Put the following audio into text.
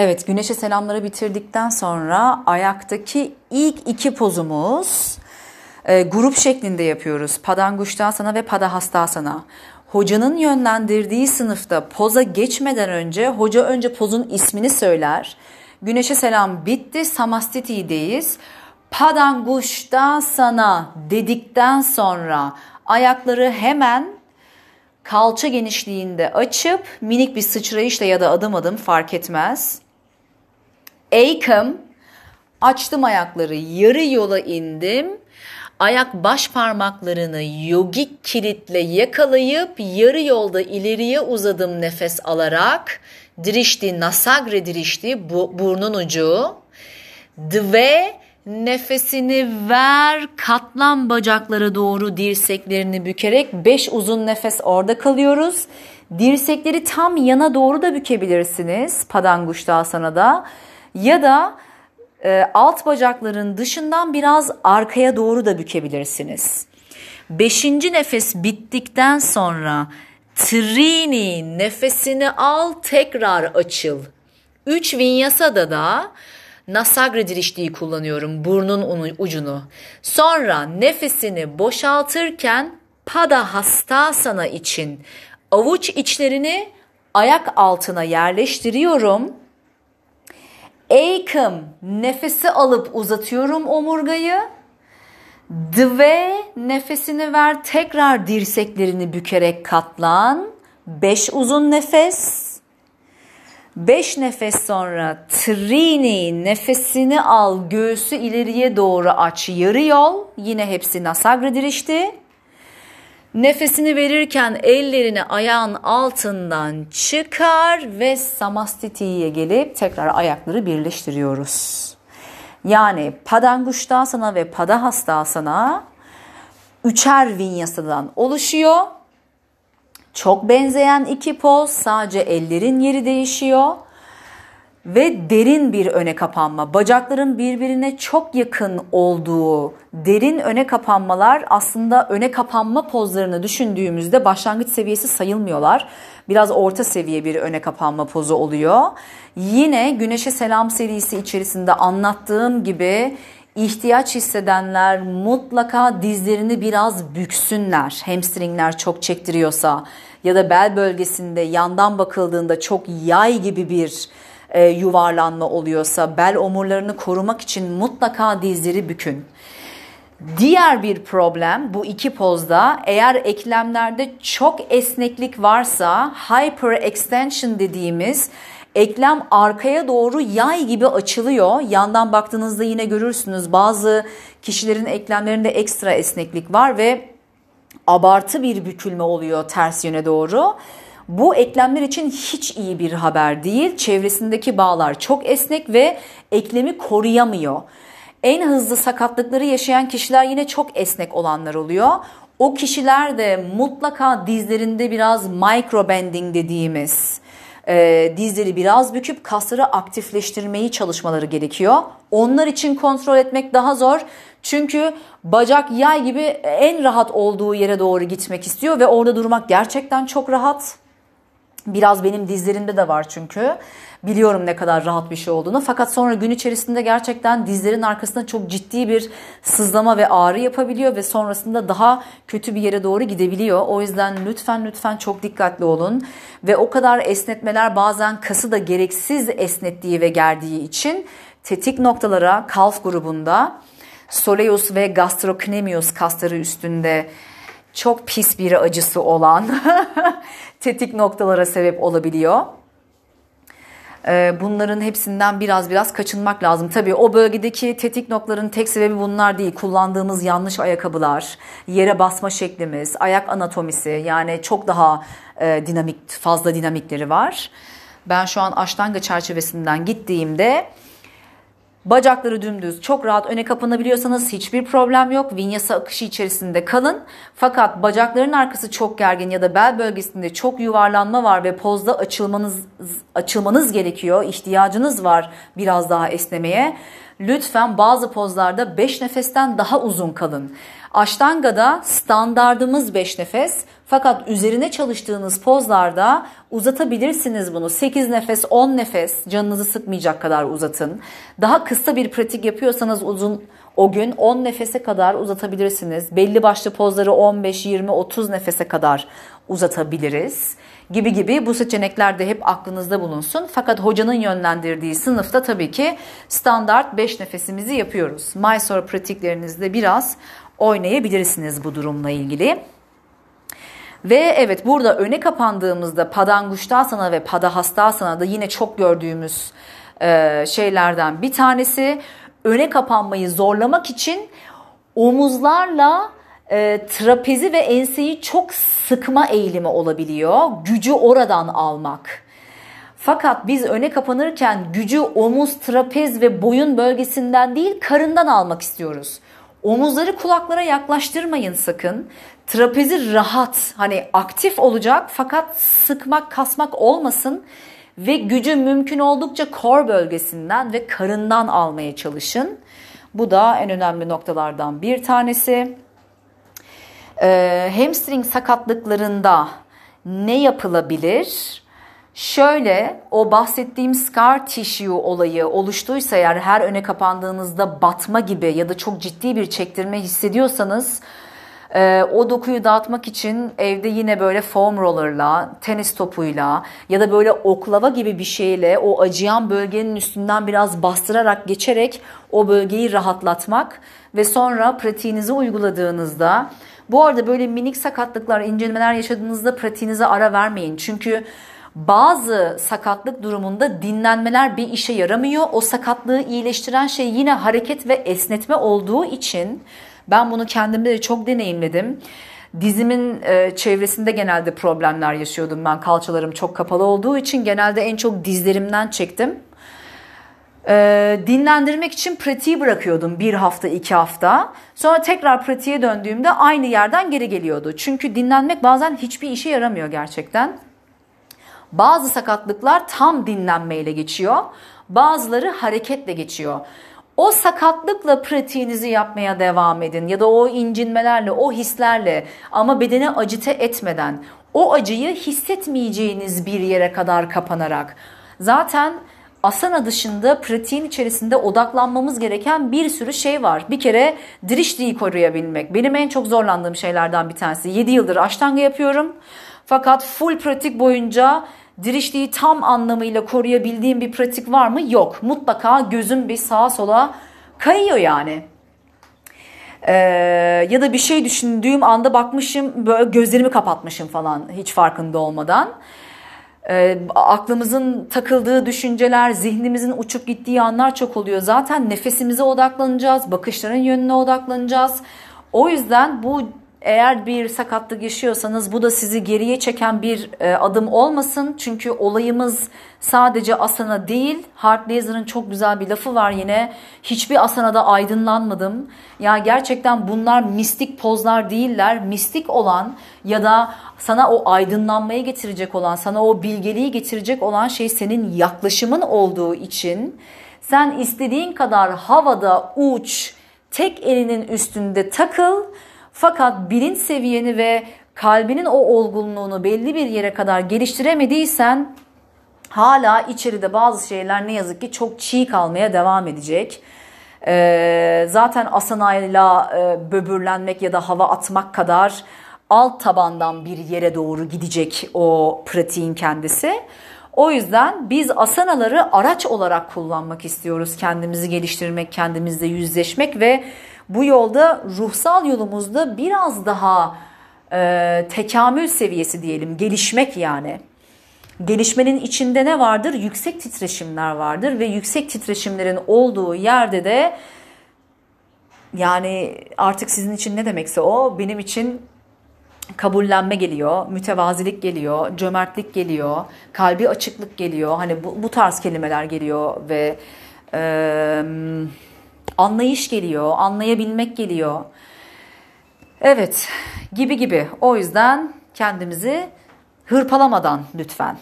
Evet, güneşe selamları bitirdikten sonra ayaktaki ilk iki pozumuz e, grup şeklinde yapıyoruz. Padanguştasana ve Padahastasana. Hocanın yönlendirdiği sınıfta poza geçmeden önce hoca önce pozun ismini söyler. Güneşe selam bitti, Samastiti'deyiz. Padanguştasana dedikten sonra ayakları hemen kalça genişliğinde açıp minik bir sıçrayışla ya da adım adım fark etmez. Eykım açtım ayakları yarı yola indim. Ayak baş parmaklarını yogik kilitle yakalayıp yarı yolda ileriye uzadım nefes alarak. Dirişti, nasagre dirişti, bu, burnun ucu. Dve nefesini ver, katlan bacaklara doğru dirseklerini bükerek 5 uzun nefes orada kalıyoruz. Dirsekleri tam yana doğru da bükebilirsiniz Padanguştasana'da ya da e, alt bacakların dışından biraz arkaya doğru da bükebilirsiniz. Beşinci nefes bittikten sonra trini nefesini al tekrar açıl. Üç vinyasada da nasagre diriştiği kullanıyorum burnun ucunu. Sonra nefesini boşaltırken pada hastasana için avuç içlerini ayak altına yerleştiriyorum. Eykım nefesi alıp uzatıyorum omurgayı. Dve nefesini ver tekrar dirseklerini bükerek katlan. Beş uzun nefes. Beş nefes sonra trini nefesini al göğsü ileriye doğru aç yarı yol. Yine hepsi nasagra dirişti. Nefesini verirken ellerini ayağın altından çıkar ve samastitiye gelip tekrar ayakları birleştiriyoruz. Yani padanguştasana ve padahastasana üçer vinyasadan oluşuyor. Çok benzeyen iki poz sadece ellerin yeri değişiyor ve derin bir öne kapanma. Bacakların birbirine çok yakın olduğu derin öne kapanmalar aslında öne kapanma pozlarını düşündüğümüzde başlangıç seviyesi sayılmıyorlar. Biraz orta seviye bir öne kapanma pozu oluyor. Yine Güneşe Selam serisi içerisinde anlattığım gibi ihtiyaç hissedenler mutlaka dizlerini biraz büksünler. Hamstringler çok çektiriyorsa ya da bel bölgesinde yandan bakıldığında çok yay gibi bir e, yuvarlanma oluyorsa bel omurlarını korumak için mutlaka dizleri bükün. Diğer bir problem bu iki pozda eğer eklemlerde çok esneklik varsa hyper extension dediğimiz eklem arkaya doğru yay gibi açılıyor. Yandan baktığınızda yine görürsünüz bazı kişilerin eklemlerinde ekstra esneklik var ve abartı bir bükülme oluyor ters yöne doğru. Bu eklemler için hiç iyi bir haber değil. Çevresindeki bağlar çok esnek ve eklemi koruyamıyor. En hızlı sakatlıkları yaşayan kişiler yine çok esnek olanlar oluyor. O kişiler de mutlaka dizlerinde biraz micro bending dediğimiz e, dizleri biraz büküp kasları aktifleştirmeyi çalışmaları gerekiyor. Onlar için kontrol etmek daha zor. Çünkü bacak yay gibi en rahat olduğu yere doğru gitmek istiyor ve orada durmak gerçekten çok rahat. Biraz benim dizlerimde de var çünkü. Biliyorum ne kadar rahat bir şey olduğunu. Fakat sonra gün içerisinde gerçekten dizlerin arkasında çok ciddi bir sızlama ve ağrı yapabiliyor ve sonrasında daha kötü bir yere doğru gidebiliyor. O yüzden lütfen lütfen çok dikkatli olun. Ve o kadar esnetmeler bazen kası da gereksiz esnettiği ve gerdiği için tetik noktalara kalf grubunda soleus ve gastrocnemius kasları üstünde çok pis bir acısı olan tetik noktalara sebep olabiliyor. Ee, bunların hepsinden biraz biraz kaçınmak lazım. Tabii o bölgedeki tetik noktaların tek sebebi bunlar değil. Kullandığımız yanlış ayakkabılar, yere basma şeklimiz, ayak anatomisi yani çok daha e, dinamik, fazla dinamikleri var. Ben şu an aştanga çerçevesinden gittiğimde Bacakları dümdüz çok rahat öne kapanabiliyorsanız hiçbir problem yok. Vinyasa akışı içerisinde kalın. Fakat bacakların arkası çok gergin ya da bel bölgesinde çok yuvarlanma var ve pozda açılmanız açılmanız gerekiyor. İhtiyacınız var biraz daha esnemeye. lütfen bazı pozlarda 5 nefesten daha uzun kalın. Ashtanga'da standardımız 5 nefes fakat üzerine çalıştığınız pozlarda uzatabilirsiniz bunu. 8 nefes, 10 nefes canınızı sıkmayacak kadar uzatın. Daha kısa bir pratik yapıyorsanız uzun o gün 10 nefese kadar uzatabilirsiniz. Belli başlı pozları 15, 20, 30 nefese kadar uzatabiliriz gibi gibi bu seçenekler de hep aklınızda bulunsun. Fakat hocanın yönlendirdiği sınıfta tabii ki standart 5 nefesimizi yapıyoruz. Mysore pratiklerinizde biraz oynayabilirsiniz bu durumla ilgili. Ve evet burada öne kapandığımızda Padanguştasana ve Padahastasana da yine çok gördüğümüz e, şeylerden bir tanesi. Öne kapanmayı zorlamak için omuzlarla e, trapezi ve enseyi çok sıkma eğilimi olabiliyor. Gücü oradan almak. Fakat biz öne kapanırken gücü omuz, trapez ve boyun bölgesinden değil karından almak istiyoruz. Omuzları kulaklara yaklaştırmayın sakın. Trapezi rahat hani aktif olacak fakat sıkmak kasmak olmasın ve gücü mümkün oldukça core bölgesinden ve karından almaya çalışın. Bu da en önemli noktalardan bir tanesi. Ee, hamstring sakatlıklarında ne yapılabilir? Şöyle o bahsettiğim scar tissue olayı oluştuysa eğer her öne kapandığınızda batma gibi ya da çok ciddi bir çektirme hissediyorsanız e, o dokuyu dağıtmak için evde yine böyle foam rollerla, tenis topuyla ya da böyle oklava gibi bir şeyle o acıyan bölgenin üstünden biraz bastırarak geçerek o bölgeyi rahatlatmak ve sonra pratiğinizi uyguladığınızda bu arada böyle minik sakatlıklar, incelemeler yaşadığınızda pratiğinize ara vermeyin. Çünkü bazı sakatlık durumunda dinlenmeler bir işe yaramıyor. O sakatlığı iyileştiren şey yine hareket ve esnetme olduğu için ben bunu kendimde de çok deneyimledim. Dizimin e, çevresinde genelde problemler yaşıyordum ben. Kalçalarım çok kapalı olduğu için genelde en çok dizlerimden çektim. E, dinlendirmek için pratiği bırakıyordum bir hafta iki hafta. Sonra tekrar pratiğe döndüğümde aynı yerden geri geliyordu. Çünkü dinlenmek bazen hiçbir işe yaramıyor gerçekten. Bazı sakatlıklar tam dinlenmeyle geçiyor. Bazıları hareketle geçiyor. O sakatlıkla pratiğinizi yapmaya devam edin ya da o incinmelerle, o hislerle ama bedene acite etmeden, o acıyı hissetmeyeceğiniz bir yere kadar kapanarak. Zaten asana dışında pratiğin içerisinde odaklanmamız gereken bir sürü şey var. Bir kere dirişliği koruyabilmek. Benim en çok zorlandığım şeylerden bir tanesi. 7 yıldır aştanga yapıyorum. Fakat full pratik boyunca dirişliği tam anlamıyla koruyabildiğim bir pratik var mı? Yok. Mutlaka gözüm bir sağa sola kayıyor yani. Ee, ya da bir şey düşündüğüm anda bakmışım böyle gözlerimi kapatmışım falan hiç farkında olmadan. Ee, aklımızın takıldığı düşünceler, zihnimizin uçup gittiği anlar çok oluyor. Zaten nefesimize odaklanacağız, bakışların yönüne odaklanacağız. O yüzden bu eğer bir sakatlık yaşıyorsanız bu da sizi geriye çeken bir e, adım olmasın. Çünkü olayımız sadece asana değil. Hart Laser'ın çok güzel bir lafı var yine. Hiçbir asanada aydınlanmadım. Ya gerçekten bunlar mistik pozlar değiller. Mistik olan ya da sana o aydınlanmayı getirecek olan, sana o bilgeliği getirecek olan şey senin yaklaşımın olduğu için sen istediğin kadar havada uç, tek elinin üstünde takıl fakat bilinç seviyeni ve kalbinin o olgunluğunu belli bir yere kadar geliştiremediysen hala içeride bazı şeyler ne yazık ki çok çiğ kalmaya devam edecek. Ee, zaten asanayla e, böbürlenmek ya da hava atmak kadar alt tabandan bir yere doğru gidecek o pratiğin kendisi. O yüzden biz asanaları araç olarak kullanmak istiyoruz. Kendimizi geliştirmek, kendimizle yüzleşmek ve bu yolda ruhsal yolumuzda biraz daha e, tekamül seviyesi diyelim, gelişmek yani. Gelişmenin içinde ne vardır? Yüksek titreşimler vardır ve yüksek titreşimlerin olduğu yerde de yani artık sizin için ne demekse o benim için kabullenme geliyor, mütevazilik geliyor, cömertlik geliyor, kalbi açıklık geliyor. Hani bu, bu tarz kelimeler geliyor ve e, anlayış geliyor, anlayabilmek geliyor. Evet, gibi gibi. O yüzden kendimizi hırpalamadan lütfen